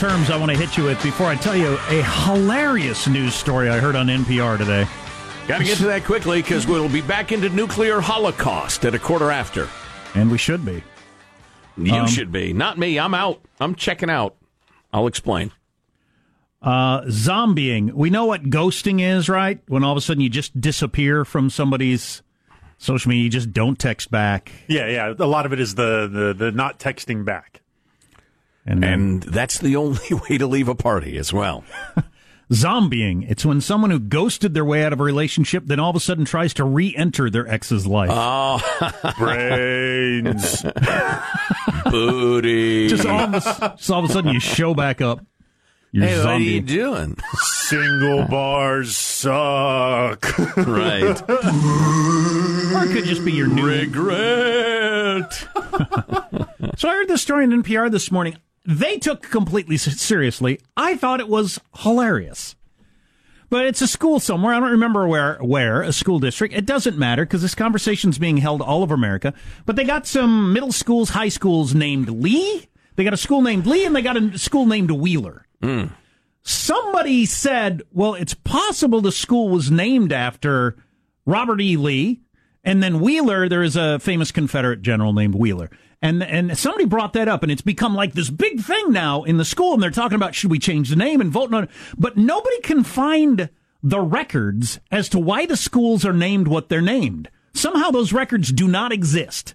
terms I want to hit you with before I tell you a hilarious news story I heard on NPR today. Got to get to that quickly because we'll be back into nuclear holocaust at a quarter after. And we should be. You um, should be. Not me. I'm out. I'm checking out. I'll explain. Uh, zombieing. We know what ghosting is, right? When all of a sudden you just disappear from somebody's social media, you just don't text back. Yeah, yeah. A lot of it is the the, the not texting back. And, then, and that's the only way to leave a party as well. Zombieing. It's when someone who ghosted their way out of a relationship then all of a sudden tries to re-enter their ex's life. Oh, brains, booty. Just all, of a, just all of a sudden you show back up. You're hey, zombie. what are you doing? Single bars suck. right. or it could just be your new regret. so I heard this story in NPR this morning they took completely seriously. I thought it was hilarious. But it's a school somewhere. I don't remember where, where, a school district. It doesn't matter because this conversation's being held all over America. But they got some middle schools, high schools named Lee. They got a school named Lee and they got a school named Wheeler. Mm. Somebody said, well, it's possible the school was named after Robert E. Lee. And then Wheeler, there is a famous Confederate general named Wheeler. And and somebody brought that up, and it's become like this big thing now in the school, and they're talking about should we change the name and vote on it. But nobody can find the records as to why the schools are named what they're named. Somehow those records do not exist.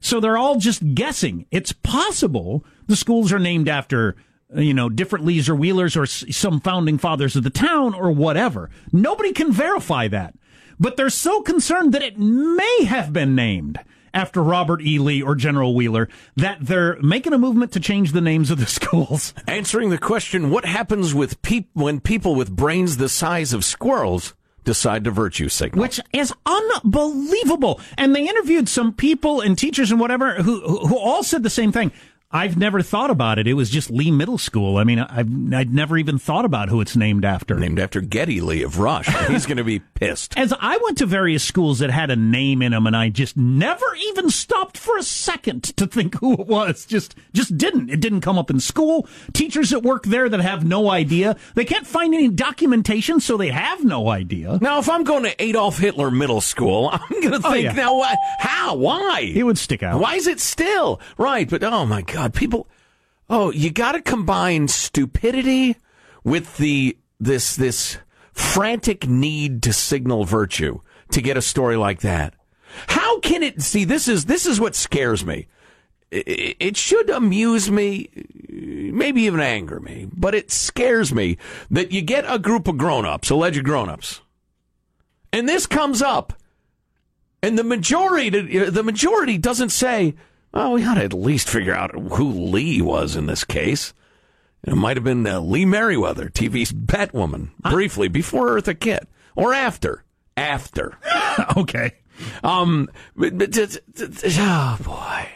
So they're all just guessing. It's possible the schools are named after, you know, different Lees or Wheelers or some founding fathers of the town or whatever. Nobody can verify that. But they're so concerned that it may have been named after Robert E. Lee or General Wheeler that they're making a movement to change the names of the schools. Answering the question, what happens with peop- when people with brains the size of squirrels decide to virtue signal. Which is unbelievable. And they interviewed some people and teachers and whatever who, who all said the same thing. I've never thought about it. It was just Lee Middle School. I mean, I've I'd never even thought about who it's named after. Named after Geddy Lee of Rush. He's going to be pissed. As I went to various schools that had a name in them, and I just never even stopped for a second to think who it was. Just just didn't. It didn't come up in school. Teachers that work there that have no idea. They can't find any documentation, so they have no idea. Now, if I'm going to Adolf Hitler Middle School, I'm going to oh, think, oh, yeah. now, what? How? Why? It would stick out. Why is it still right? But oh my God. God, people. Oh, you got to combine stupidity with the this this frantic need to signal virtue to get a story like that. How can it see this is this is what scares me. It, should amuse me, maybe even anger me, but it scares me that you get a group of grown-ups, alleged grown-ups. And this comes up and the majority the majority doesn't say well, we ought to at least figure out who Lee was in this case. It might have been uh, Lee Meriwether, TV's Batwoman, briefly before Eartha Kitt, or after. After. okay. Um. But, but, oh boy.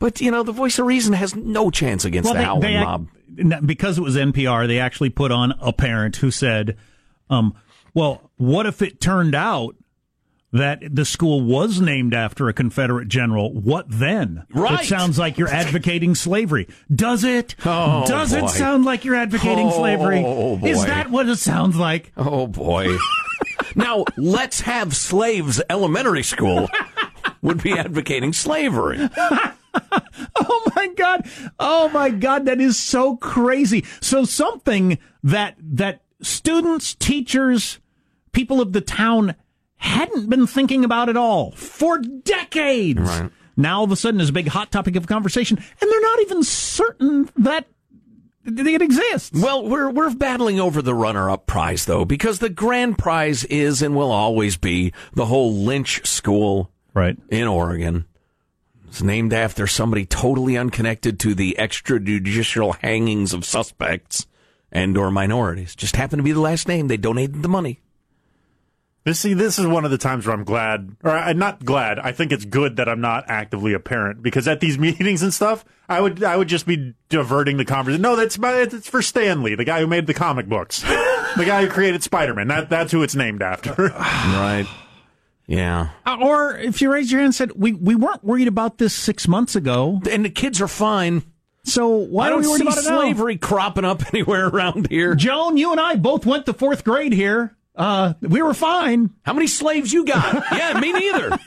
But you know, the voice of reason has no chance against well, the they, howling they, mob. Because it was NPR, they actually put on a parent who said, um, "Well, what if it turned out that the school was named after a Confederate general, what then? Right. It sounds like you're advocating slavery. Does it? Oh, Does boy. it sound like you're advocating oh, slavery? boy. Is that what it sounds like? Oh boy. now, let's have slaves elementary school would be advocating slavery. oh my god. Oh my god, that is so crazy. So something that that students, teachers, people of the town hadn't been thinking about at all for decades. Right. Now all of a sudden is a big hot topic of conversation, and they're not even certain that it exists. Well, we're we're battling over the runner-up prize though, because the grand prize is and will always be the whole Lynch School, right in Oregon. It's named after somebody totally unconnected to the extrajudicial hangings of suspects and or minorities. Just happened to be the last name. They donated the money. This see, this is one of the times where I'm glad, or I'm not glad. I think it's good that I'm not actively a parent because at these meetings and stuff, I would I would just be diverting the conversation. No, that's it's for Stan Lee, the guy who made the comic books, the guy who created Spider Man. That that's who it's named after. right. Yeah. Uh, or if you raise your hand and said, we, we weren't worried about this six months ago. And the kids are fine. So why I don't we worried see about it now? slavery cropping up anywhere around here. Joan, you and I both went to fourth grade here. Uh, we were fine. How many slaves you got? yeah, me neither.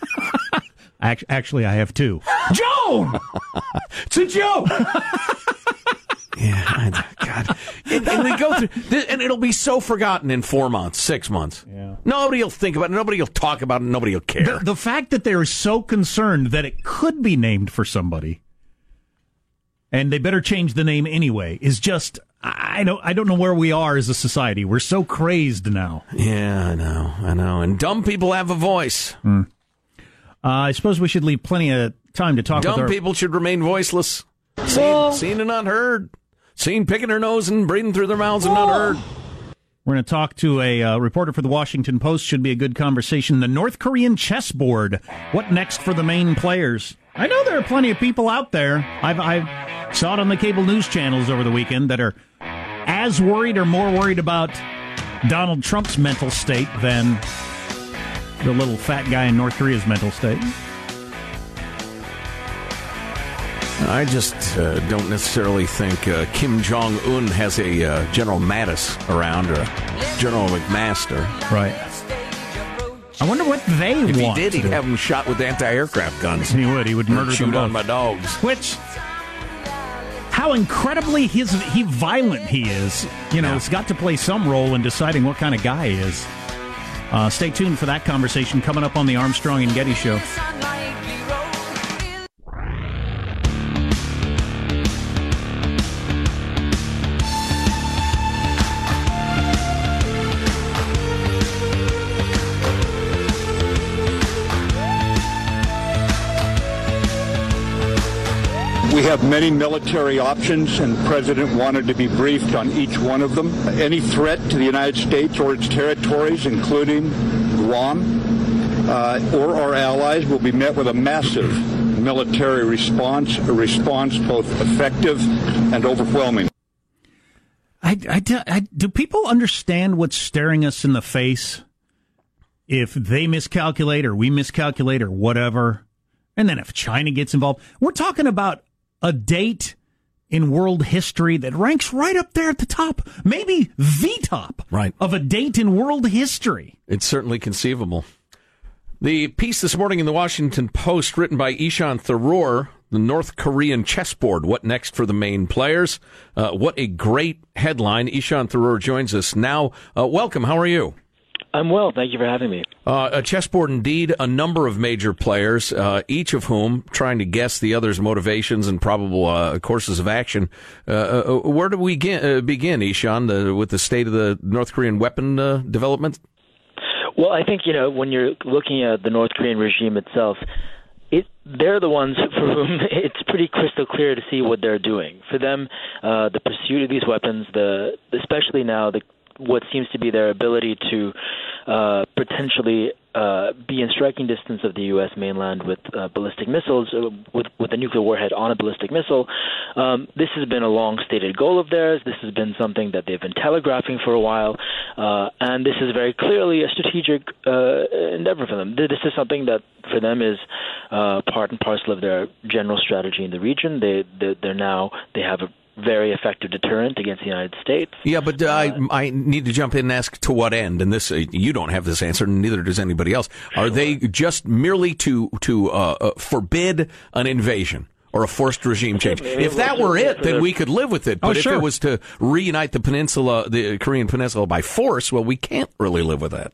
Actually, I have two. Joan! It's a joke. yeah, God, and, and we go through, and it'll be so forgotten in four months, six months. Yeah. Nobody will think about it. Nobody will talk about it. Nobody will care. The, the fact that they're so concerned that it could be named for somebody, and they better change the name anyway, is just I don't I don't know where we are as a society. We're so crazed now. yeah, I know, I know. And dumb people have a voice. Uh, I suppose we should leave plenty of time to talk Dumb with our people should remain voiceless. Seen, seen and not heard. Seen picking their nose and breathing through their mouths and not heard. We're going to talk to a uh, reporter for the Washington Post. Should be a good conversation. The North Korean chessboard. What next for the main players? I know there are plenty of people out there. I've, I've saw it on the cable news channels over the weekend that are as worried or more worried about Donald Trump's mental state than the little fat guy in North Korea's mental state. I just uh, don't necessarily think uh, Kim Jong Un has a uh, General Mattis around or a General McMaster. Right. I wonder what they would. If he did, he'd have him shot with anti-aircraft guns. He would. He would murder them Shoot on my dogs. Which, how incredibly his he violent he is. You know, Yeah. it's got to play some role in deciding what kind of guy he is. Uh, stay tuned for that conversation coming up on the Armstrong and Getty Show. Have many military options, and the President wanted to be briefed on each one of them. Any threat to the United States or its territories, including Guam, uh, or our allies, will be met with a massive military response, a response both effective and overwhelming. I, I I- do people understand what's staring us in the face? If they miscalculate or we miscalculate or whatever, and then if China gets involved, we're talking about a date in world history that ranks right up there at the top, maybe the top Right. of a date in world history. It's certainly conceivable. The piece this morning in the Washington Post, written by Ishan Tharoor, the North Korean chessboard. What next for the main players? Uh, what a great headline. Ishan Tharoor joins us now. Uh, welcome. How are you? I'm well. Thank you for having me. Uh, a chessboard, indeed, a number of major players, uh, each of whom trying to guess the other's motivations and probable uh, courses of action. Uh, uh, where do we begin, uh, begin Ishan, the, with the state of the North Korean weapon uh, development? Well, I think you know when you're looking at the North Korean regime itself, it they're the ones for whom it's pretty crystal clear to see what they're doing. For them, uh, the pursuit of these weapons, the especially now the what seems to be their ability to uh, potentially uh, be in striking distance of the U.S. mainland with uh, ballistic missiles, uh, with with a nuclear warhead on a ballistic missile. Um, this has been a long-stated goal of theirs. This has been something that they've been telegraphing for a while, uh, and this is very clearly a strategic uh, endeavor for them. This is something that for them is part and parcel of their general strategy in the region. They they- they're now they have a very effective deterrent against the United States. Yeah, but uh, I, I need to jump in and ask to what end? And this, uh, you don't have this answer, and neither does anybody else. Are they just merely to to uh, uh, forbid an invasion? Or a forced regime change. Maybe If that were it, then we could live with it. Oh, But if sure. it was to reunite the peninsula, the Korean peninsula by force, well, we can't really live with that.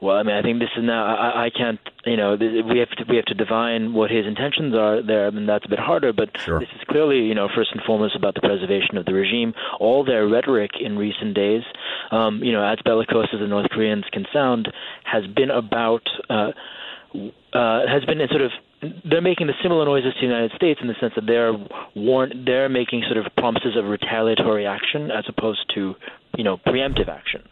Well, I mean, I think this is now. I, I can't. You know, th- we have to we have to divine what his intentions are there, and that's a bit harder. But Sure. this is clearly, you know, first and foremost about the preservation of the regime. All their rhetoric in recent days, um, you know, as bellicose as the North Koreans can sound, has been about. Uh, uh, has been a sort of they're making the similar noises to the United States in the sense that they're warn they're making sort of promises of retaliatory action as opposed to you know preemptive action.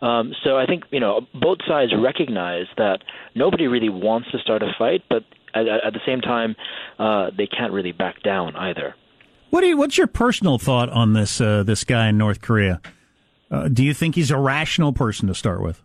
Um, so I think you know both sides recognize that nobody really wants to start a fight, but at, at the same time uh, they can't really back down either. What do you, what's your personal thought on this uh, this guy in North Korea? Uh, do you think he's a rational person to start with?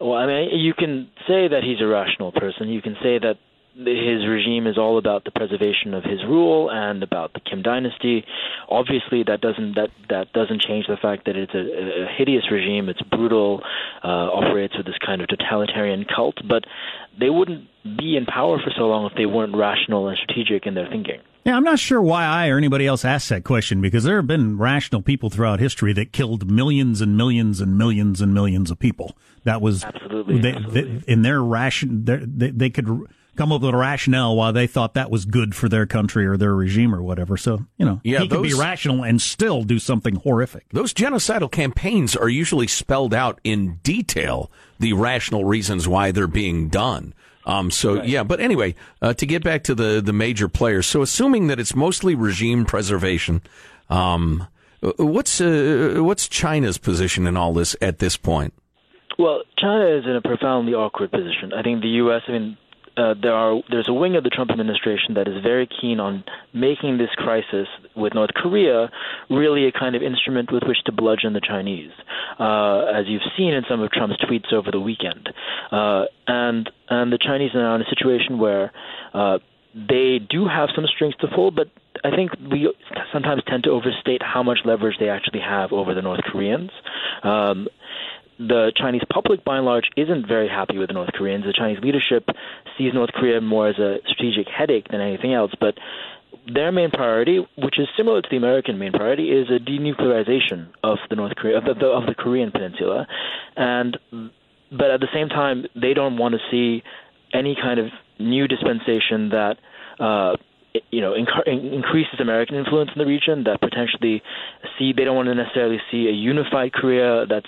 Well, I mean, you can say that he's a rational person. You can say that his regime is all about the preservation of his rule and about the Kim dynasty. Obviously, that doesn't that that doesn't change the fact that it's a, a hideous regime. It's brutal, uh, operates with this kind of totalitarian cult. But they wouldn't be in power for so long if they weren't rational and strategic in their thinking. Yeah, I'm not sure why I or anybody else asked that question because there have been rational people throughout history that killed millions and millions and millions and millions of people. That was absolutely, they, absolutely. They, in their ration, they, they could come up with a rationale why they thought that was good for their country or their regime or whatever. So you know, yeah, he could be rational and still do something horrific. Those genocidal campaigns are usually spelled out in detail. The rational reasons why they're being done. Um, so right. yeah, but anyway, uh, to get back to the the major players. So assuming that it's mostly regime preservation, um, what's uh, what's China's position in all this at this point? Well, China is in a profoundly awkward position. I think the U.S. I mean, uh, there are there's a wing of the Trump administration that is very keen on making this crisis with North Korea really a kind of instrument with which to bludgeon the Chinese, uh, as you've seen in some of Trump's tweets over the weekend. Uh, and and the Chinese are now in a situation where uh, they do have some strings to pull, but I think we sometimes tend to overstate how much leverage they actually have over the North Koreans. Um, the Chinese public, by and large, isn't very happy with the North Koreans. The Chinese leadership sees North Korea more as a strategic headache than anything else. But their main priority, which is similar to the American main priority, is a denuclearization of the North Korea of the, of the Korean Peninsula, and but at the same time, they don't want to see any kind of new dispensation that. Uh, you know, inc- increases American influence in the region. That potentially see they don't want to necessarily see a unified Korea that's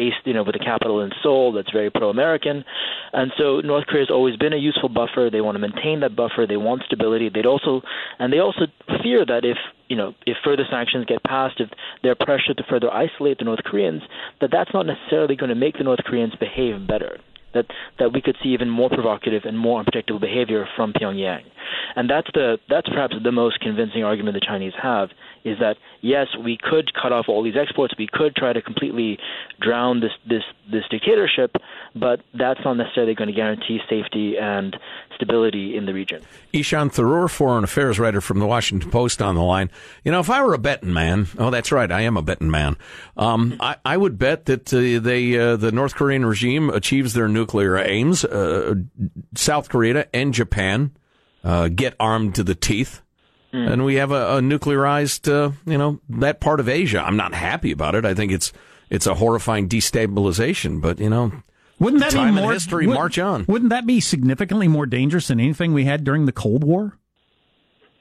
based, you know, with a capital in Seoul that's very pro-American, and so North Korea has always been a useful buffer. They want to maintain that buffer. They want stability. They'd also, and they also fear that if you know if further sanctions get passed, if they're pressured to further isolate the North Koreans, that that's not necessarily going to make the North Koreans behave better that that we could see even more provocative and more unpredictable behavior from Pyongyang. And that's the that's perhaps the most convincing argument the Chinese have is that yes, we could cut off all these exports, we could try to completely drown this this this dictatorship, but that's not necessarily going to guarantee safety and stability in the region. Ishan Tharoor, foreign affairs writer from the Washington Post, on the line. You know, if I were a betting man, oh, that's right, I am a betting man. Um, I, I, would bet that uh, they uh, the North Korean regime achieves their nuclear aims. Uh, South Korea and Japan uh, get armed to the teeth. Mm. And we have a, a nuclearized, uh, you know, that part of Asia. I'm not happy about it. I think it's it's a horrifying destabilization. But you know, wouldn't that time be more history? Would, march on. Wouldn't that be significantly more dangerous than anything we had during the Cold War?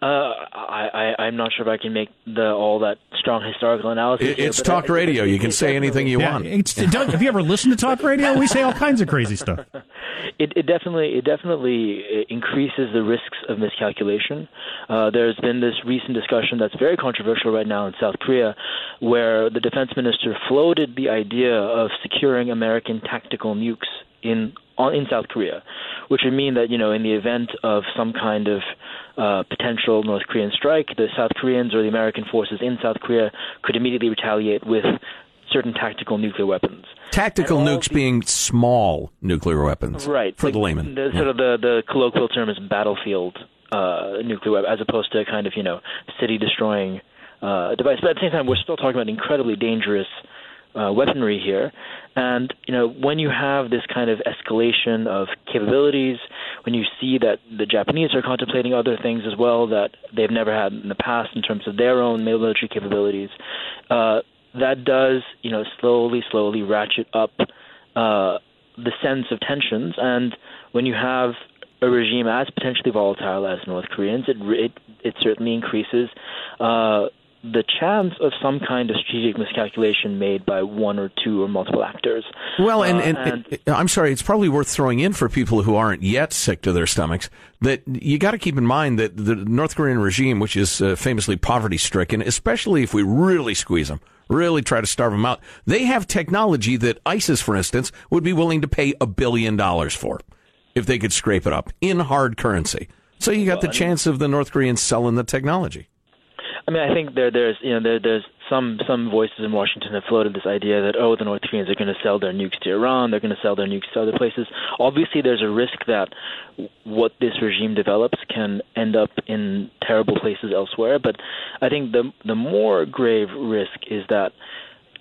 Uh, I, I, I'm not sure if I can make the all that strong historical analysis. It, here, it's talk I, radio. You can say anything you yeah, want. It's, have you ever listened to talk radio? We say all kinds of crazy stuff. It, it definitely it definitely increases the risks of miscalculation. Uh, there's been this recent discussion that's very controversial right now in South Korea, where the defense minister floated the idea of securing American tactical nukes in in South Korea, which would mean that you know in the event of some kind of uh, potential North Korean strike, the South Koreans or the American forces in South Korea could immediately retaliate with certain tactical nuclear weapons. Tactical nukes being small nuclear weapons, right? For like the layman, the, yeah. sort of the the colloquial term is battlefield uh, nuclear weapon, as opposed to kind of you know city destroying uh, device. But at the same time, we're still talking about incredibly dangerous uh, weaponry here. And you know, when you have this kind of escalation of capabilities, when you see that the Japanese are contemplating other things as well that they've never had in the past in terms of their own military capabilities, uh, that does you know slowly, slowly ratchet up uh, the sense of tensions. And when you have a regime as potentially volatile as North Koreans, it it, it certainly increases uh, the chance of some kind of strategic miscalculation made by one or two or multiple actors. Well, and, uh, and, and, and, I'm sorry, it's probably worth throwing in for people who aren't yet sick to their stomachs that you got to keep in mind that the North Korean regime, which is uh, famously poverty stricken, especially if we really squeeze them, really try to starve them out, they have technology that ISIS, for instance, would be willing to pay a billion dollars for if they could scrape it up in hard currency. So you got the chance of the North Koreans selling the technology. I mean, I think there there's you know there there's some some voices in Washington have floated this idea that oh, the North Koreans are going to sell their nukes to Iran, they're going to sell their nukes to other places. Obviously, there's a risk that what this regime develops can end up in terrible places elsewhere. But I think the the more grave risk is that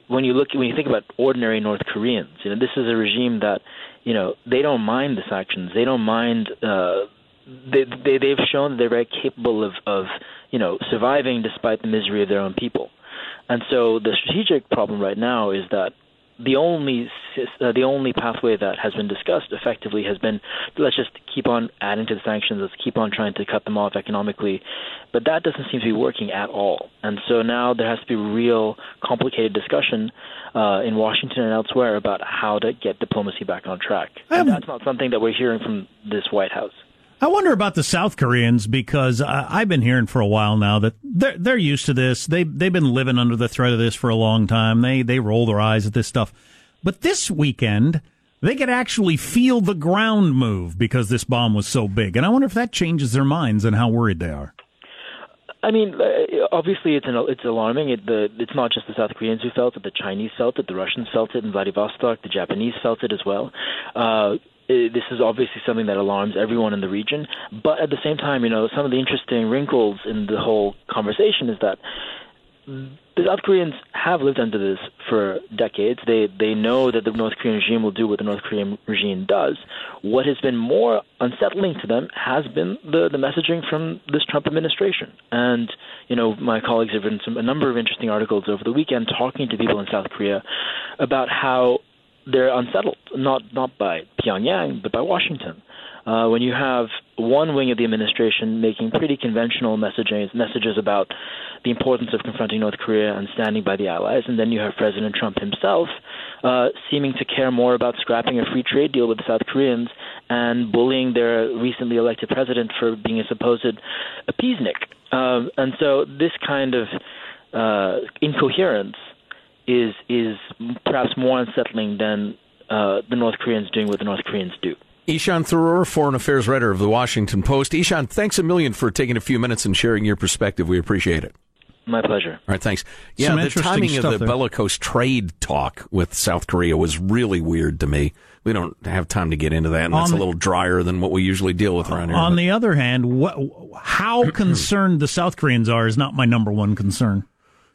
when you look when you think about ordinary North Koreans, you know, this is a regime that you know they don't mind the sanctions, they don't mind. Uh, they, they they've shown they're very capable of of you know surviving despite the misery of their own people, and so the strategic problem right now is that the only uh, the only pathway that has been discussed effectively has been let's just keep on adding to the sanctions, let's keep on trying to cut them off economically, but that doesn't seem to be working at all. And so now there has to be real complicated discussion uh, in Washington and elsewhere about how to get diplomacy back on track. And that's not something that we're hearing from this White House. I wonder about the South Koreans because I've been hearing for a while now that they're they're used to this. They they've been living under the threat of this for a long time. They they roll their eyes at this stuff, but this weekend they could actually feel the ground move because this bomb was so big. And I wonder if that changes their minds and how worried they are. I mean, uh, obviously it's an, it's alarming. It, the, it's not just the South Koreans who felt it; the Chinese felt it, the Russians felt it in Vladivostok, the Japanese felt it as well. Uh, this is obviously something that alarms everyone in the region. But at the same time, you know, some of the interesting wrinkles in the whole conversation is that the South Koreans have lived under this for decades. They they know that the North Korean regime will do what the North Korean regime does. What has been more unsettling to them has been the the messaging from this Trump administration. And you know, my colleagues have written some, a number of interesting articles over the weekend talking to people in South Korea about how they're unsettled, not not by Pyongyang, but by Washington. Uh, when you have one wing of the administration making pretty conventional messages messages about the importance of confronting North Korea and standing by the allies, and then you have President Trump himself uh, seeming to care more about scrapping a free trade deal with the South Koreans and bullying their recently elected president for being a supposed appeasnik. Um, and so this kind of uh, incoherence is is perhaps more unsettling than uh, the North Koreans doing what the North Koreans do. Ishan Tharoor, foreign affairs writer of the Washington Post. Ishan, thanks a million for taking a few minutes and sharing your perspective. We appreciate it. My pleasure. All right, thanks. Yeah, Some the timing of the there. bellicose trade talk with South Korea was really weird to me. We don't have time to get into that, and on that's a little drier than what we usually deal with around here. On but. the other hand, what, how concerned the South Koreans are is not my number one concern.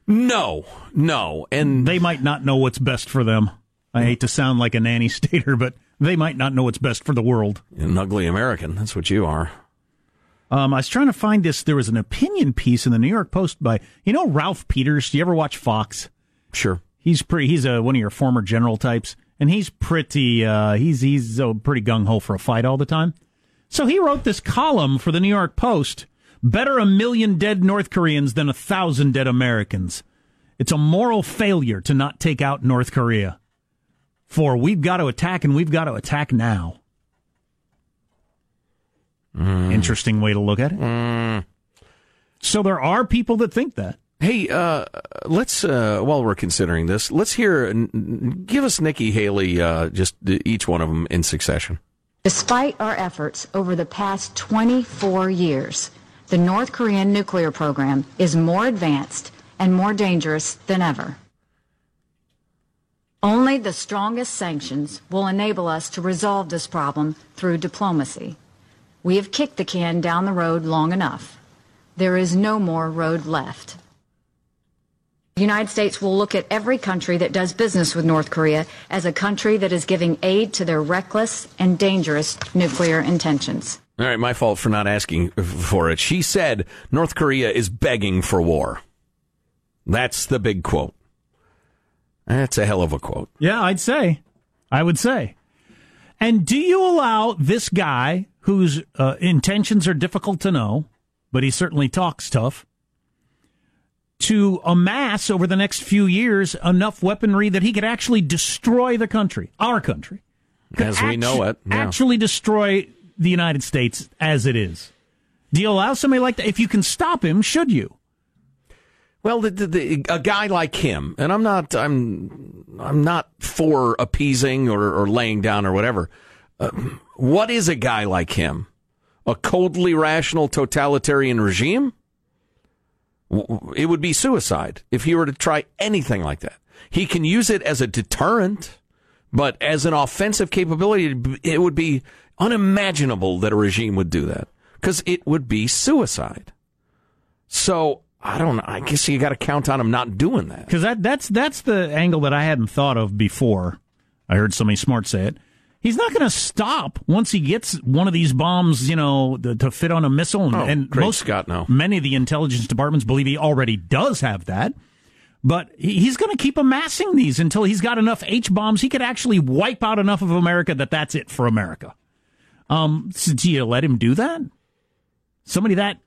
No, no, and they might not know what's best for them. I hate to sound like a nanny stater, but they might not know what's best for the world. An ugly American. That's what you are. Um, I was trying to find this. There was an opinion piece in the New York Post by you know Ralph Peters. Do you ever watch Fox? Sure. He's pretty. He's a, one of your former general types, and he's pretty. Uh, he's he's uh, pretty gung ho for a fight all the time. So he wrote this column for the New York Post Better a million dead North Koreans than a thousand dead Americans. It's a moral failure to not take out North Korea. For we've got to attack and we've got to attack now. Mm. Interesting way to look at it. Mm. So there are people that think that. Hey, uh, let's uh, while we're considering this, let's hear. Give us Nikki Haley, uh, just each one of them in succession. Despite our efforts over the past 24 years, the North Korean nuclear program is more advanced and more dangerous than ever. Only the strongest sanctions will enable us to resolve this problem through diplomacy. We have kicked the can down the road long enough. There is no more road left. The United States will look at every country that does business with North Korea as a country that is giving aid to their reckless and dangerous nuclear intentions. All right, my fault for not asking for it. She said North Korea is begging for war. That's the big quote. That's a hell of a quote. Yeah, I'd say. I would say. And do you allow this guy whose uh, intentions are difficult to know, but he certainly talks tough, to amass over the next few years enough weaponry that he could actually destroy the country, our country? As we know it. Yeah. Actually destroy the United States as it is. Do you allow somebody like that? If you can stop him, should you? Well, the, the, the, a guy like him, and I'm not, I'm, I'm not for appeasing or, or laying down or whatever. Uh, what is a guy like him? A coldly rational totalitarian regime? It would be suicide if he were to try anything like that. He can use it as a deterrent, but as an offensive capability, it would be unimaginable that a regime would do that because it would be suicide. So I don't. I guess you got to count on him not doing that. Because that, that's that's the angle that I hadn't thought of before. I heard somebody smart say it. He's not going to stop once he gets one of these bombs, you know, to, to fit on a missile. And, Oh, and most, Scott, no. many of the intelligence departments believe he already does have that. But he- he's going to keep amassing these until he's got enough H bombs. He could actually wipe out enough of America that that's it for America. Um, so do you let him do that? Somebody that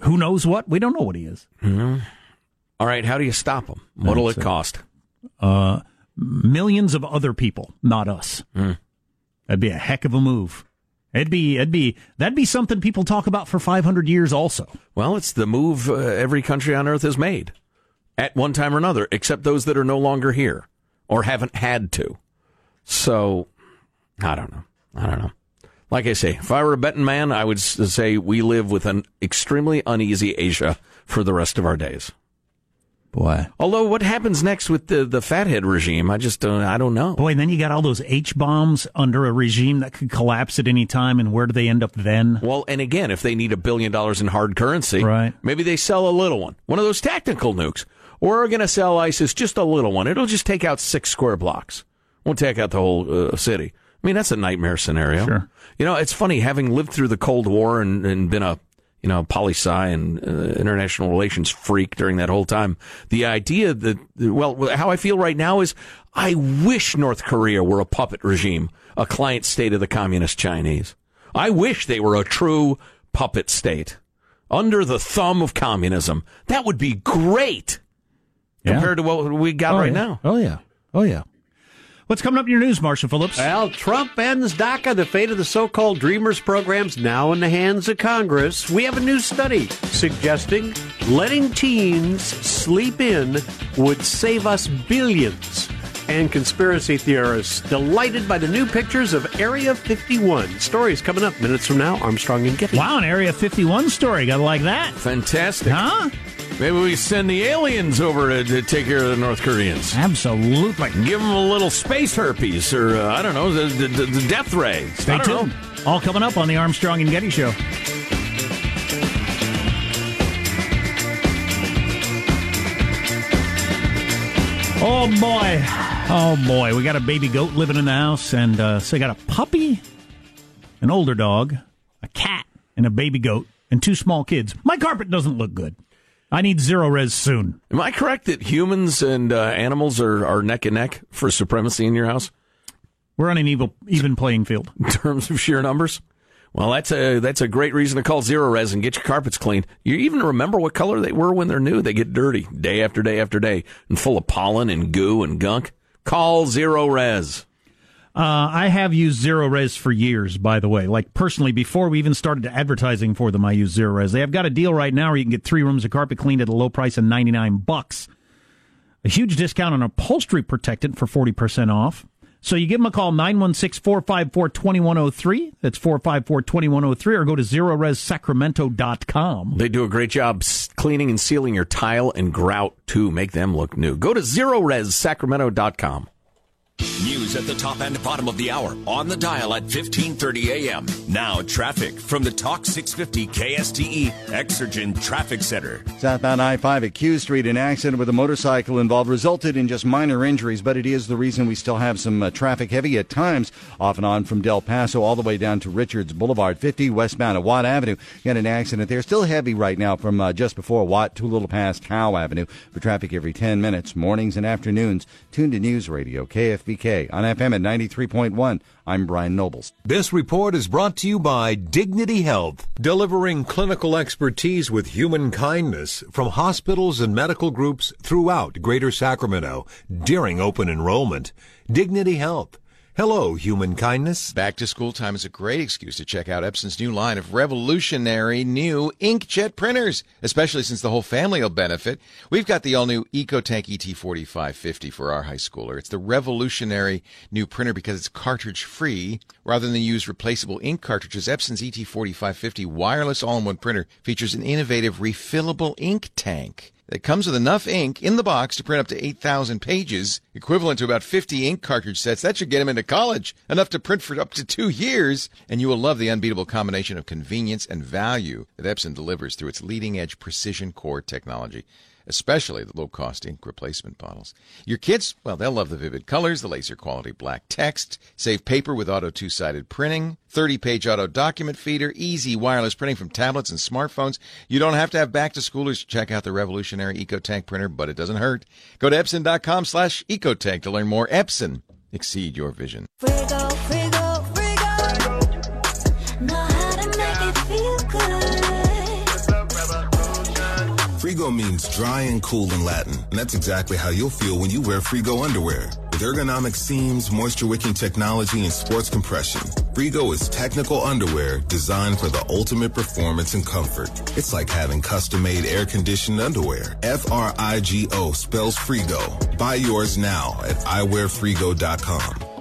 who knows what? We don't know what he is. All right, how do you stop him? What'll it cost? uh, millions of other people, not us. That'd be a heck of a move. It'd be, it'd be, that'd be something people talk about for 500 years also. Well, it's the move uh, every country on earth has made at one time or another, except those that are no longer here or haven't had to. So, I don't know. I don't know. Like I say, if I were a betting man, I would say we live with an extremely uneasy Asia for the rest of our days. Boy. Although, what happens next with the, the fathead regime, I just don't, I don't know. Boy, and then you got all those H bombs under a regime that could collapse at any time, and where do they end up then? Well, and again, if they need a billion dollars in hard currency, Right. maybe they sell a little one, one of those tactical nukes. Or are going to sell ISIS just a little one. It'll just take out six square blocks. Won't take out the whole uh, city. I mean, that's a nightmare scenario. Sure. You know, it's funny having lived through the Cold War and, and been a you know poli sci and uh, international relations freak during that whole time. The idea that well, how I feel right now is I wish North Korea were a puppet regime, a client state of the communist Chinese. I wish they were a true puppet state under the thumb of communism. That would be great Yeah. compared to what we got oh, right yeah. now. Oh, yeah. Oh, yeah. What's coming up in your news, Marshall Phillips? Well, Trump ends DACA. The fate of the so called Dreamers programs now in the hands of Congress. We have a new study suggesting letting teens sleep in would save us billions. And conspiracy theorists delighted by the new pictures of Area 51. Stories coming up minutes from now. Armstrong and Getty. Wow, an Area 51 story. Gotta like that. Fantastic. Huh? Maybe we send the aliens over to, to take care of the North Koreans. Absolutely. Give them a little space herpes, or uh, I don't know, the, the, the death ray. Stay tuned. know. All coming up on the Armstrong and Getty Show. Oh boy, oh boy, we got a baby goat living in the house, and uh, so I got a puppy, an older dog, a cat, and a baby goat, and two small kids. My carpet doesn't look good. I need zero res soon. Am I correct that humans and uh, animals are, are neck and neck for supremacy in your house We're on an evil, even playing field. in terms of sheer numbers? Well, that's a that's a great reason to call Zero Res and get your carpets cleaned. You even remember what color they were when they're new. They get dirty day after day after day and full of pollen and goo and gunk. Call Zero Res. Uh, I have used Zero Res for years, by the way. Like personally, before we even started advertising for them, I use Zero Res. They have got a deal right now where you can get three rooms of carpet cleaned at a low price of ninety nine bucks. A huge discount on upholstery protectant for forty percent off. So you give them a call 916-454-2103. That's 454-2103 or go to zeroressacramento.com. They do a great job cleaning and sealing your tile and grout too. Make them look new. Go to ZeroResSacramento.com. News at the top and bottom of the hour on the dial at 1530 a.m. Now traffic from the Talk 650 KSTE Exergen Traffic Center. Southbound I 5 at Q Street, an accident with a motorcycle involved resulted in just minor injuries, but it is the reason we still have some uh, traffic heavy at times off and on from Del Paso all the way down to Richards Boulevard, 50 westbound at Watt Avenue. Had an accident there. Still heavy right now from uh, just before Watt to a little past Howe Avenue for traffic every 10 minutes, mornings and afternoons. Tune to News Radio, KFBK, on FM at 93.1. I'm Brian Nobles. This report is brought to you by Dignity Health, delivering clinical expertise with human kindness from hospitals and medical groups throughout Greater Sacramento during open enrollment. Dignity Health, Hello, human kindness. Back to school time is a great excuse to check out Epson's new line of revolutionary new inkjet printers, especially since the whole family will benefit. We've got the all new EcoTank ET4550 for our high schooler. It's the revolutionary new printer because it's cartridge free. Rather than use replaceable ink cartridges, Epson's ET4550 wireless all in one printer features an innovative refillable ink tank that comes with enough ink in the box to print up to 8,000 pages, equivalent to about 50 ink cartridge sets. That should get him into college, enough to print for up to two years. And you will love the unbeatable combination of convenience and value that Epson delivers through its leading edge precision core technology especially the low cost ink replacement bottles. Your kids, well, they'll love the vivid colors, the laser quality black text, save paper with auto two sided printing, 30 page auto document feeder, easy wireless printing from tablets and smartphones. You don't have to have back to schoolers to check out the revolutionary EcoTank printer, but it doesn't hurt. Go to Epson.com slash EcoTank to learn more. Epson, exceed your vision. Frigo, frigo. Frigo means dry and cool in Latin, and that's exactly how you'll feel when you wear Frigo underwear. With ergonomic seams, moisture wicking technology, and sports compression, Frigo is technical underwear designed for the ultimate performance and comfort. It's like having custom made air conditioned underwear. F R I G O spells Frigo. Buy yours now at iwearfrigo.com.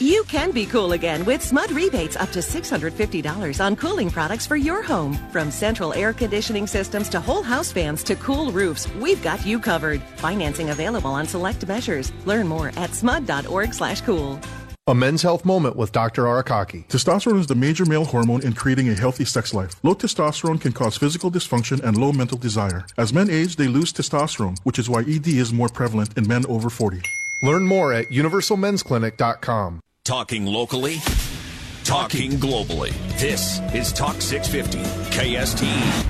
You can be cool again with SMUD rebates up to $650 on cooling products for your home. From central air conditioning systems to whole house fans to cool roofs, we've got you covered. Financing available on select measures. Learn more at smud.org slash cool. A men's health moment with Dr. Arakaki. Testosterone is the major male hormone in creating a healthy sex life. Low testosterone can cause physical dysfunction and low mental desire. As men age, they lose testosterone, which is why ED is more prevalent in men over 40. Learn more at universalmensclinic.com. Talking locally, talking globally. This is Talk 650, KST.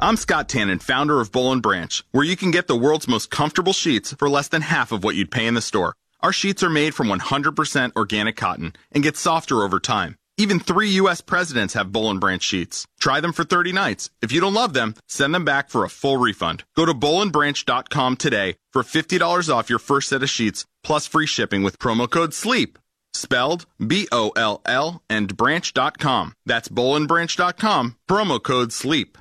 I'm Scott Tannen, founder of Boll and Branch, where you can get the world's most comfortable sheets for less than half of what you'd pay in the store. Our sheets are made from 100% organic cotton and get softer over time. Even three U.S. presidents have Boll and Branch sheets. Try them for 30 nights. If you don't love them, send them back for a full refund. Go to bollandbranch.com today for $50 off your first set of sheets plus free shipping with promo code SLEEP. Spelled B O L L and branch.com. That's bollandbranch.com. Promo code SLEEP.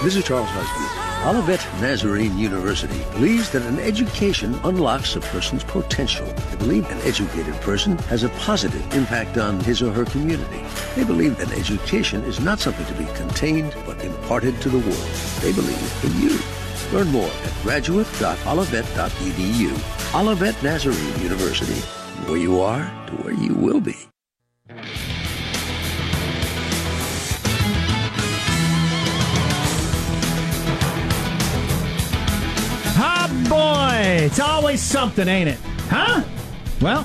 This is Charles Husband. Olivet Nazarene University believes that an education unlocks a person's potential. They believe an educated person has a positive impact on his or her community. They believe that education is not something to be contained, but imparted to the world. They believe in you. Learn more at graduate.olivet.edu. Olivet Nazarene University. Where you are to where you will be. Ah, boy, it's always something, ain't it? Huh? Well,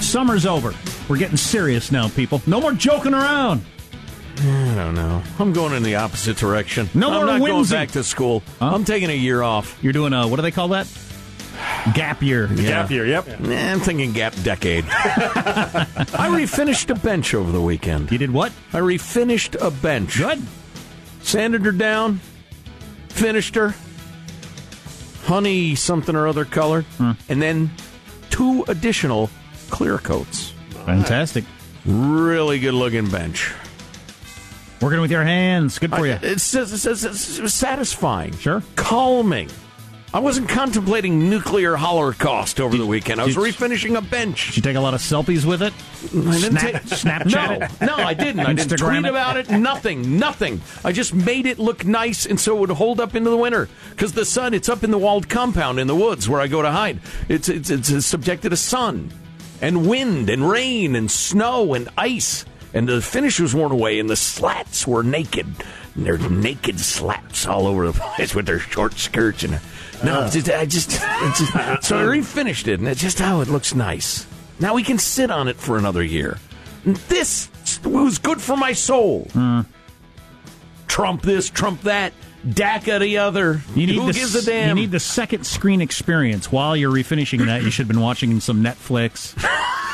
summer's over. We're getting serious now, people. No more joking around. I don't know. I'm going in the opposite direction. No I'm more not going back to school. I'm taking a year off. You're doing a what do they call that? Gap year. Yeah. Gap year, yep. Nah, I'm thinking gap decade. I refinished a bench over the weekend. You did what? I refinished a bench. Good. Sanded her down, finished her, honey something or other color, Hmm. and then two additional clear coats. Fantastic. Really good looking bench. Working with your hands. Good for you. It's, it's, it's, it's satisfying. Sure. Calming. I wasn't contemplating nuclear holocaust over the weekend. I was did- refinishing a bench. Did you take a lot of selfies with it? I didn't Snap- take- Snapchat no, it? No, I didn't. I didn't tweet it? about it. Nothing. Nothing. I just made it look nice, and so it would hold up into the winter. Because the sun, it's up in the walled compound in the woods where I go to hide. It's it's it's subjected to sun, and wind, and rain, and snow, and ice. And the finish was worn away, and the slats were naked. And they're naked slats all over the place with their short skirts and. No, it's just, I just, it's just so I refinished it, and it's just how it looks nice. Now we can sit on it for another year. And this was good for my soul. Hmm. Trump this, Trump that, DACA the other. You need Who the, gives a s- damn? You need the second screen experience while you're refinishing that. You should have been watching some Netflix.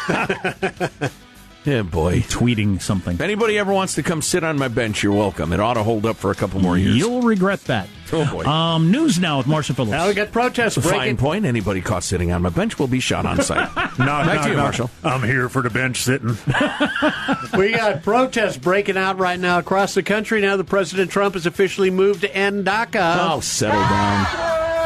Yeah, boy. Tweeting something. If anybody ever wants to come sit on my bench, you're welcome. It ought to hold up for a couple more years. You'll regret that. Oh, boy. Um, news now with Marshall Phillips. Now we got protests It's a fine point. Anybody caught sitting on my bench will be shot on sight. No, Back no, to you, no. Marshall. I'm here for the bench sitting. We got protests breaking out right now across the country. Now that President Trump has officially moved to end DACA. Oh, settle down.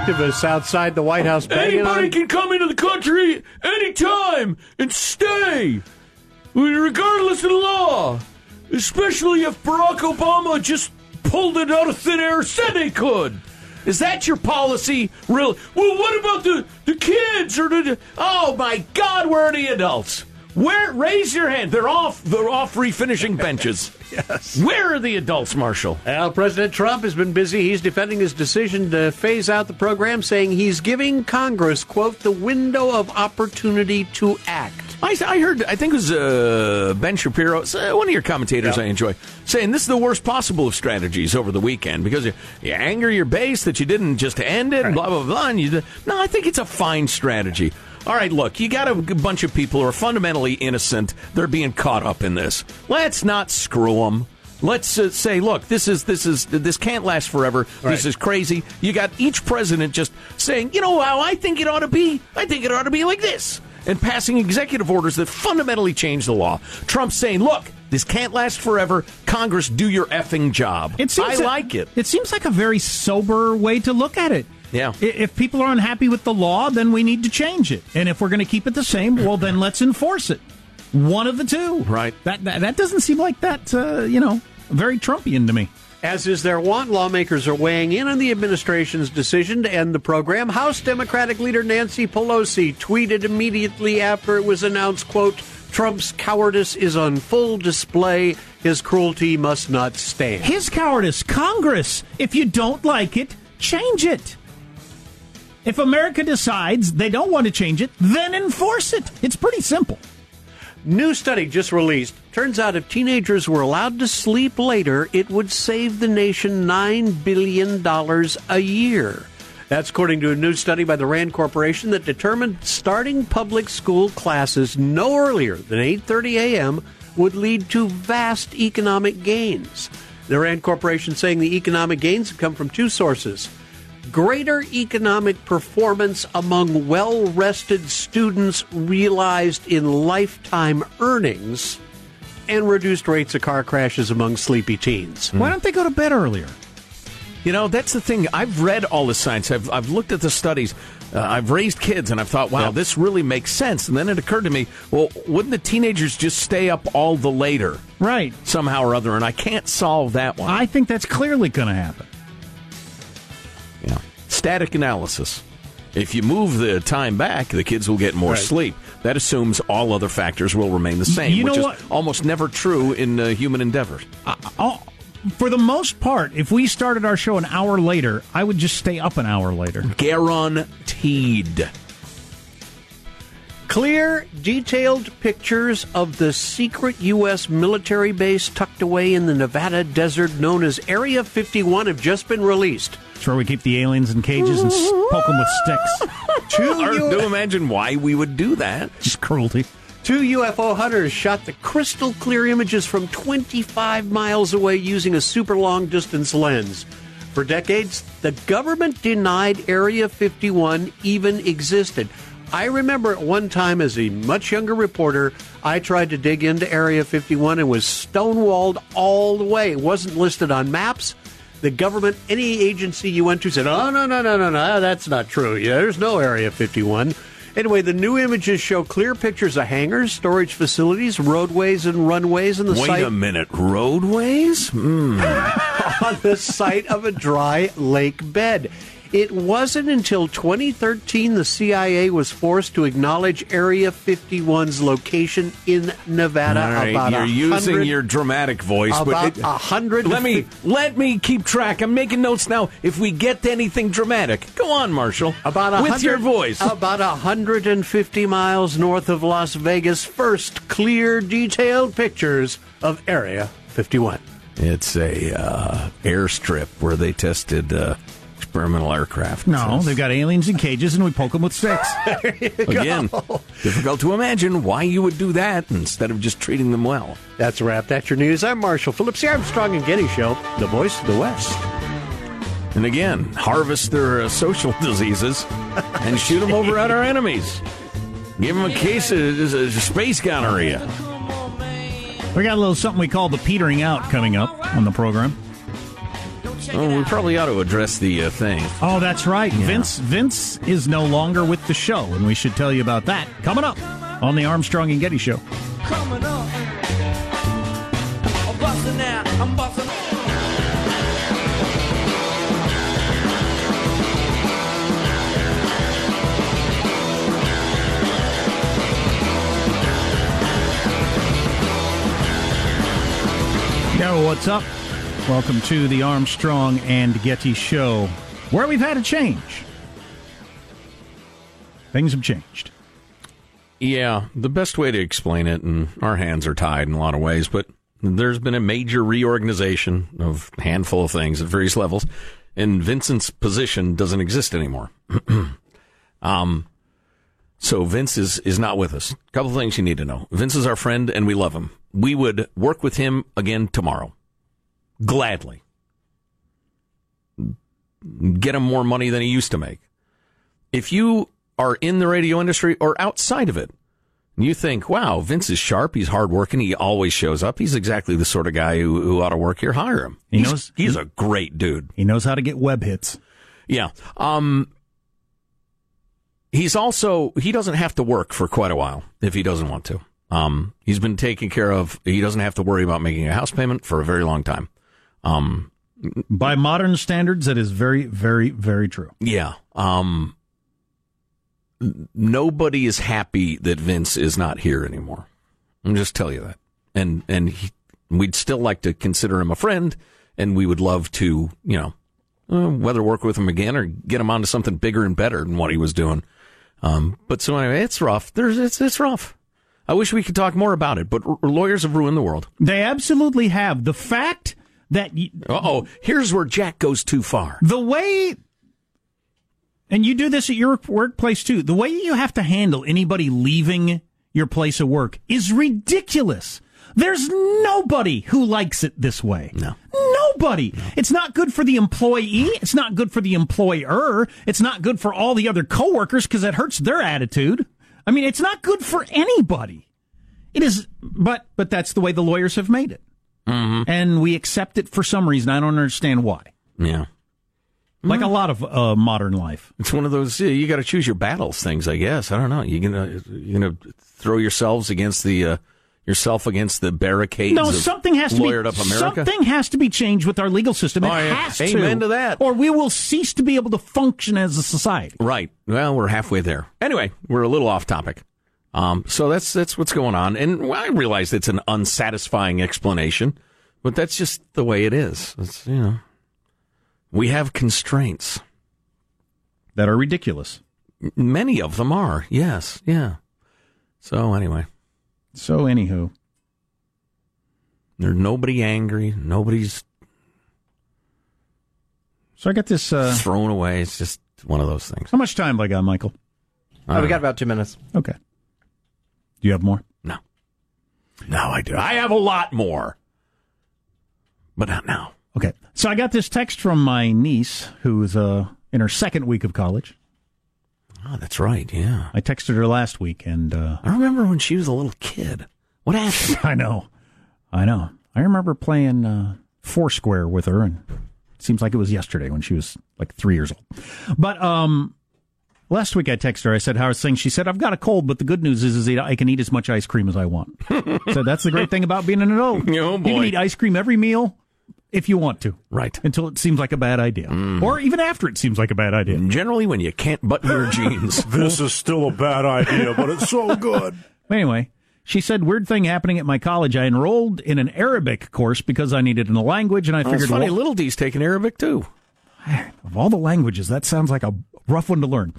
Activists outside the White House Anybody on. can come into the country anytime and stay, regardless of the law. Especially if Barack Obama just pulled it out of thin air, said they could. Is that your policy? Really? Well, what about the, the kids or the? Oh my God, where are the adults? Where? Raise your hand. They're off. They're off refinishing benches. yes. Where are the adults, Marshall? Well, President Trump has been busy. He's defending his decision to phase out the program, saying he's giving Congress, quote, the window of opportunity to act. I, I heard, I think it was uh, Ben Shapiro, uh, one of your commentators I enjoy, saying this is the worst possible of strategies over the weekend because you, you anger your base that you didn't just end it, and blah, blah, blah. And you, no, I think it's a fine strategy. All right, look, you got a bunch of people who are fundamentally innocent. They're being caught up in this. Let's not screw them. Let's uh, say, look, this is this is this can't last forever. This is crazy. You got each president just saying, you know how I think it ought to be. I think it ought to be like this, and passing executive orders that fundamentally change the law. Trump saying, look, this can't last forever. Congress, do your effing job. It seems I like it. It seems like a very sober way to look at it. Yeah. If people are unhappy with the law, then we need to change it. And if we're going to keep it the same, well, then let's enforce it. One of the two. Right. That that, that doesn't seem like that. Uh, you know, very Trumpian to me. As is their want, lawmakers are weighing in on the administration's decision to end the program. House Democratic leader Nancy Pelosi tweeted immediately after it was announced, quote, Trump's cowardice is on full display. His cruelty must not stand. His cowardice, Congress. If you don't like it, change it. If America decides they don't want to change it, then enforce it. It's pretty simple. New study just released. Turns out if teenagers were allowed to sleep later, it would save the nation $9 billion a year. That's according to a new study by the RAND Corporation that determined starting public school classes no earlier than 8:30 a.m. would lead to vast economic gains. The RAND Corporation saying the economic gains have come from two sources. Greater economic performance among well rested students realized in lifetime earnings and reduced rates of car crashes among sleepy teens. Why don't they go to bed earlier? You know, that's the thing. I've read all the science. I've, I've looked at the studies. Uh, I've raised kids, and I've thought, wow, this really makes sense. And then it occurred to me, well, wouldn't the teenagers just stay up all the later? Right. Somehow or other. And I can't solve that one. I think that's clearly going to happen. Yeah. Static analysis. If you move the time back, the kids will get more Right. sleep. That assumes all other factors will remain the same, You know which is almost never true in uh, human endeavors. Oh, for the most part, if we started our show an hour later, I would just stay up an hour later. Guaranteed. Clear, detailed pictures of the secret U.S. military base tucked away in the Nevada desert known as Area 51 have just been released. It's where we keep the aliens in cages and poke them with sticks. Two Hard U- to imagine why we would do that. Just cruelty. Two UFO hunters shot the crystal clear images from 25 miles away using a super long distance lens. For decades, the government denied Area 51 even existed. I remember at one time as a much younger reporter, I tried to dig into Area 51 and was stonewalled all the way. It wasn't listed on maps. The government, any agency you went to said, oh, no, no, no, no, no, that's not true. Yeah, there's no Area 51. Anyway, the new images show clear pictures of hangars, storage facilities, roadways, and runways on the Wait site Wait a minute, roadways? Hmm. on the site of a dry lake bed. It wasn't until 2013 the CIA was forced to acknowledge Area 51's location in Nevada. All right, about you're using your dramatic voice, about but a hundred. Let me let me keep track. I'm making notes now. If we get to anything dramatic, go on, Marshall. About with your voice. About 150 miles north of Las Vegas. First clear, detailed pictures of Area 51. It's a uh, airstrip where they tested uh, experimental aircraft. No, they've got aliens in cages, and we poke them with sticks. Again, difficult to imagine why you would do that instead of just treating them well. That's a wrap. That's your news. I'm Marshall Phillips. The Armstrong and Getty Show, the voice of the West. And again, harvest their uh, social diseases and shoot them over at our enemies. Give them a case of, of space gonorrhea. We got a little something we call the petering out coming up on the program. Oh, we probably ought to address the uh, thing. Oh, that's right. Yeah. Vince Vince is no longer with the show, and we should tell you about that coming up on the Armstrong and Getty Show. Coming up. I'm busting out. I'm busting Yo, what's up? Welcome to the Armstrong and Getty Show, where we've had a change. Things have changed. Yeah, the best way to explain it, and our hands are tied in a lot of ways, but there's been a major reorganization of a handful of things at various levels, and Vincent's position doesn't exist anymore. um, so Vince is, is not with us. A couple things you need to know. Vince is our friend, and we love him. We would work with him again tomorrow. Gladly. Get him more money than he used to make. If you are in the radio industry or outside of it, and you think, wow, Vince is sharp, he's hardworking, he always shows up, he's exactly the sort of guy who, who ought to work here, hire him. He he's, knows- he's a great dude. He knows how to get web hits. Yeah. Um, he's also, he doesn't have to work for quite a while if he doesn't want to. Um, he's been taken care of. He doesn't have to worry about making a house payment for a very long time. Um, By modern standards, that is very, very, very true. yeah. Um, nobody is happy that Vince is not here anymore. I'm just tell you that. And, and he, we'd still like to consider him a friend and we would love to, you know, uh, whether work with him again or get him onto something bigger and better than what he was doing. Um, but so anyway, it's rough. There's, it's, it's rough. I wish we could talk more about it, but r- lawyers have ruined the world. They absolutely have. The fact that y- Uh oh, here's where Jack goes too far. the way, and you do this at your workplace too, the way you have to handle anybody leaving your place of work is ridiculous. There's nobody who likes it this way. No. Nobody. It's not good for the employee. It's not good for the employer. It's not good for all the other coworkers because it hurts their attitude. I mean, it's not good for anybody. It is, but but that's the way the lawyers have made it, and we accept it for some reason. I don't understand why. Yeah. Like a lot of uh, modern life. It's one of those you got to choose your battles things, I guess. I don't know. You gonna you gonna throw yourselves against the uh, yourself against the barricades. No, something has to be up America. something has to be changed with our legal system. It Oh, yeah. has Amen to, to that. or we will cease to be able to function as a society. Right. Well, we're halfway there. Anyway, we're a little off topic. Um, so that's that's what's going on, and I realize it's an unsatisfying explanation, but that's just the way it is. It's, you know, we have constraints. That are ridiculous. Many of them are. Yes. Yeah. So anyway, So, anywho, there's nobody angry. Nobody's so I got this. Uh, thrown away. It's just one of those things. how much time have I got, Michael? Oh, we got about two minutes. Okay. Do you have more? No. No, I do. I have a lot more, but not now. Okay. So I got this text from my niece who's uh, in her second week of college. Oh, that's right. Yeah. I texted her last week, and uh, I remember when she was a little kid. What happened? I know, I know. I remember playing uh, Foursquare with her, and it seems like it was yesterday when she was like three years old. But um, last week I texted her. I said, "How are things?" She said, "I've got a cold, but the good news is, is that I can eat as much ice cream as I want." so that's the great thing about being an adult. Oh, You boy. can eat ice cream every meal if you want to, Right. until it seems like a bad idea, mm. or even after it seems like a bad idea. Generally, when you can't button your jeans. This is still a bad idea, but it's so good. Anyway, she said, weird thing happening at my college. I enrolled in an Arabic course because I needed a language, and I Oh, figured, it's funny. well, Little D's taking Arabic too. of all the languages, that sounds like a rough one to learn.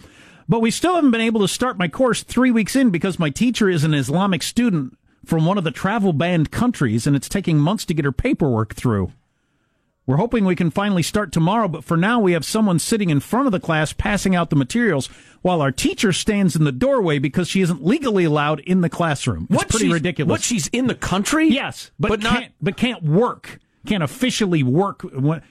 But we still haven't been able to start my course three weeks in because my teacher is an Islamic student from one of the travel banned countries, and it's taking months to get her paperwork through. We're hoping we can finally start tomorrow, but for now we have someone sitting in front of the class passing out the materials while our teacher stands in the doorway because she isn't legally allowed in the classroom. It's What, pretty ridiculous. What she's in the country? Yes, but, But not- can't but can't work. Can't officially work.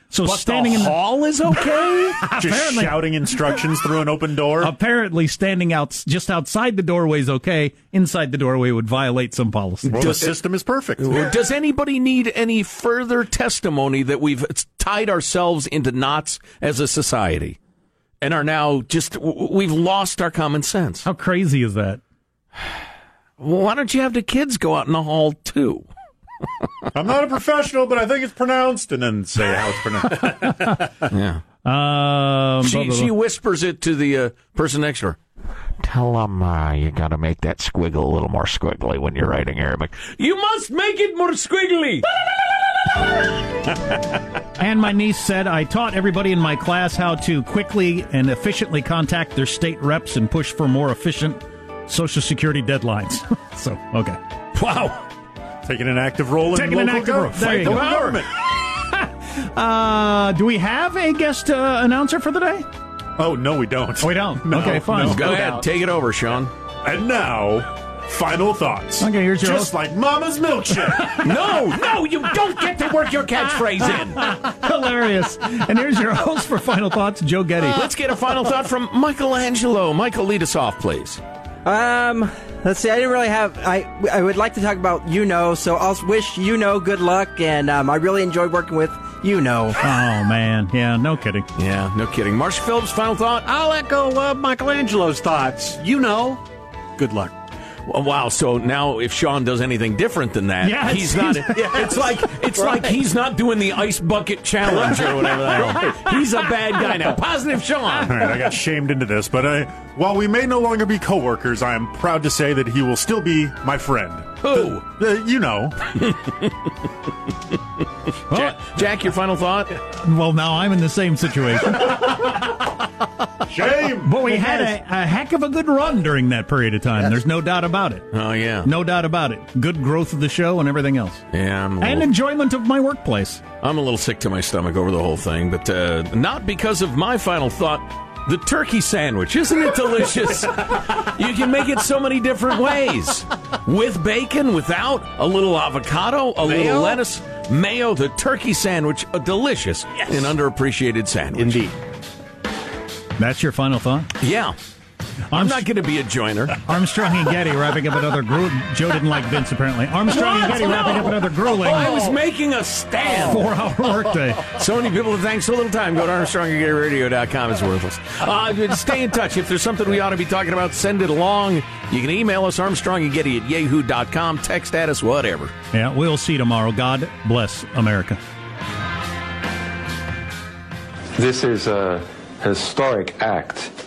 So But the standing in the hall is okay. Just shouting instructions through an open door. Apparently, standing out just outside the doorway is okay. Inside the doorway would violate some policy. Well, the system is perfect. Does anybody need any further testimony that we've tied ourselves into knots as a society and are now just, we've lost our common sense? How crazy is that? Well, why don't you have the kids go out in the hall too? I'm not a professional, but I think it's pronounced, and then say how it's pronounced. yeah. Um, she, blah, blah, she whispers it to the uh, person next to her. Tell them uh, you got to make that squiggle a little more squiggly when you're writing Arabic. You must make it more squiggly. And my niece said, I taught everybody in my class how to quickly and efficiently contact their state reps and push for more efficient Social Security deadlines. so, okay. Wow. Taking an active role in Taking an local active role. government. There you Fight the government. Uh, do we have a guest uh, announcer for the day? Oh, no, we don't. We don't. No, okay, fine. no. Go ahead, take it over, Sean. And now, final thoughts. Okay, here's your Just like Mama's milkshake. no, no, you don't get to work your catchphrase in. Hilarious. And here's your host for Final Thoughts, Joe Getty. Let's get a final thought from Michelangelo. Michael, lead us off, please. Um, let's see. I didn't really have. I I would like to talk about you know. So I'll wish you know good luck, and um, I really enjoyed working with you know. Oh, man. Yeah, no kidding. Yeah, no kidding. Marshall Phillips, final thought. I'll echo uh, Michelangelo's thoughts. You know, good luck. Well, Wow. So now, if Sean does anything different than that, Yes. he's not. It's like it's like he's not doing the ice bucket challenge or whatever. the hell. He's a bad guy now. Positive Sean. All right, I got shamed into this, but uh, while we may no longer be coworkers, I am proud to say that he will still be my friend. Who? Uh, you know. Jack, Jack, your final thought. Well, now I'm in the same situation. Shame. But we had a, a heck of a good run during that period of time. There's no doubt about it. Oh yeah, No doubt about it. Good growth of the show and everything else. yeah. I'm a And little, enjoyment of my workplace. I'm a little sick to my stomach over the whole thing, but uh, not because of my final thought. The turkey sandwich, isn't it delicious? you can make it so many different ways. With bacon, without, a little avocado, a little lettuce, mayo, the turkey sandwich, a delicious and underappreciated sandwich. Indeed. That's your final thought? Yeah. I'm not going to be a joiner. Armstrong and Getty wrapping up another gru- Joe didn't like Vince apparently. Armstrong and What? Getty wrapping up another grueling I was making a stand. four hour workday. So many people to thank so little time. Go to ArmstrongandGettyRadio.com. It's worthless. Uh, stay in touch. If there's something we ought to be talking about, send it along. You can email us, armstrongandgetty at yahoo.com. Text at us, whatever. Yeah, we'll see tomorrow. God bless America. This is a historic act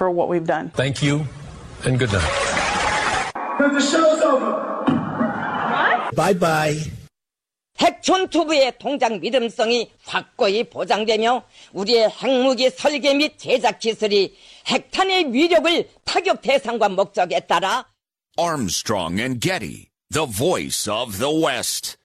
for what we've done. Thank you, and good night. The show's over. Bye bye. 핵촌투부의 통장 믿음성이 확고히 보장되며 우리의 핵무기 설계 및 제작 기술이 핵탄의 위력을 타격 대상과 목적에 따라 Armstrong and Getty, the voice of the West.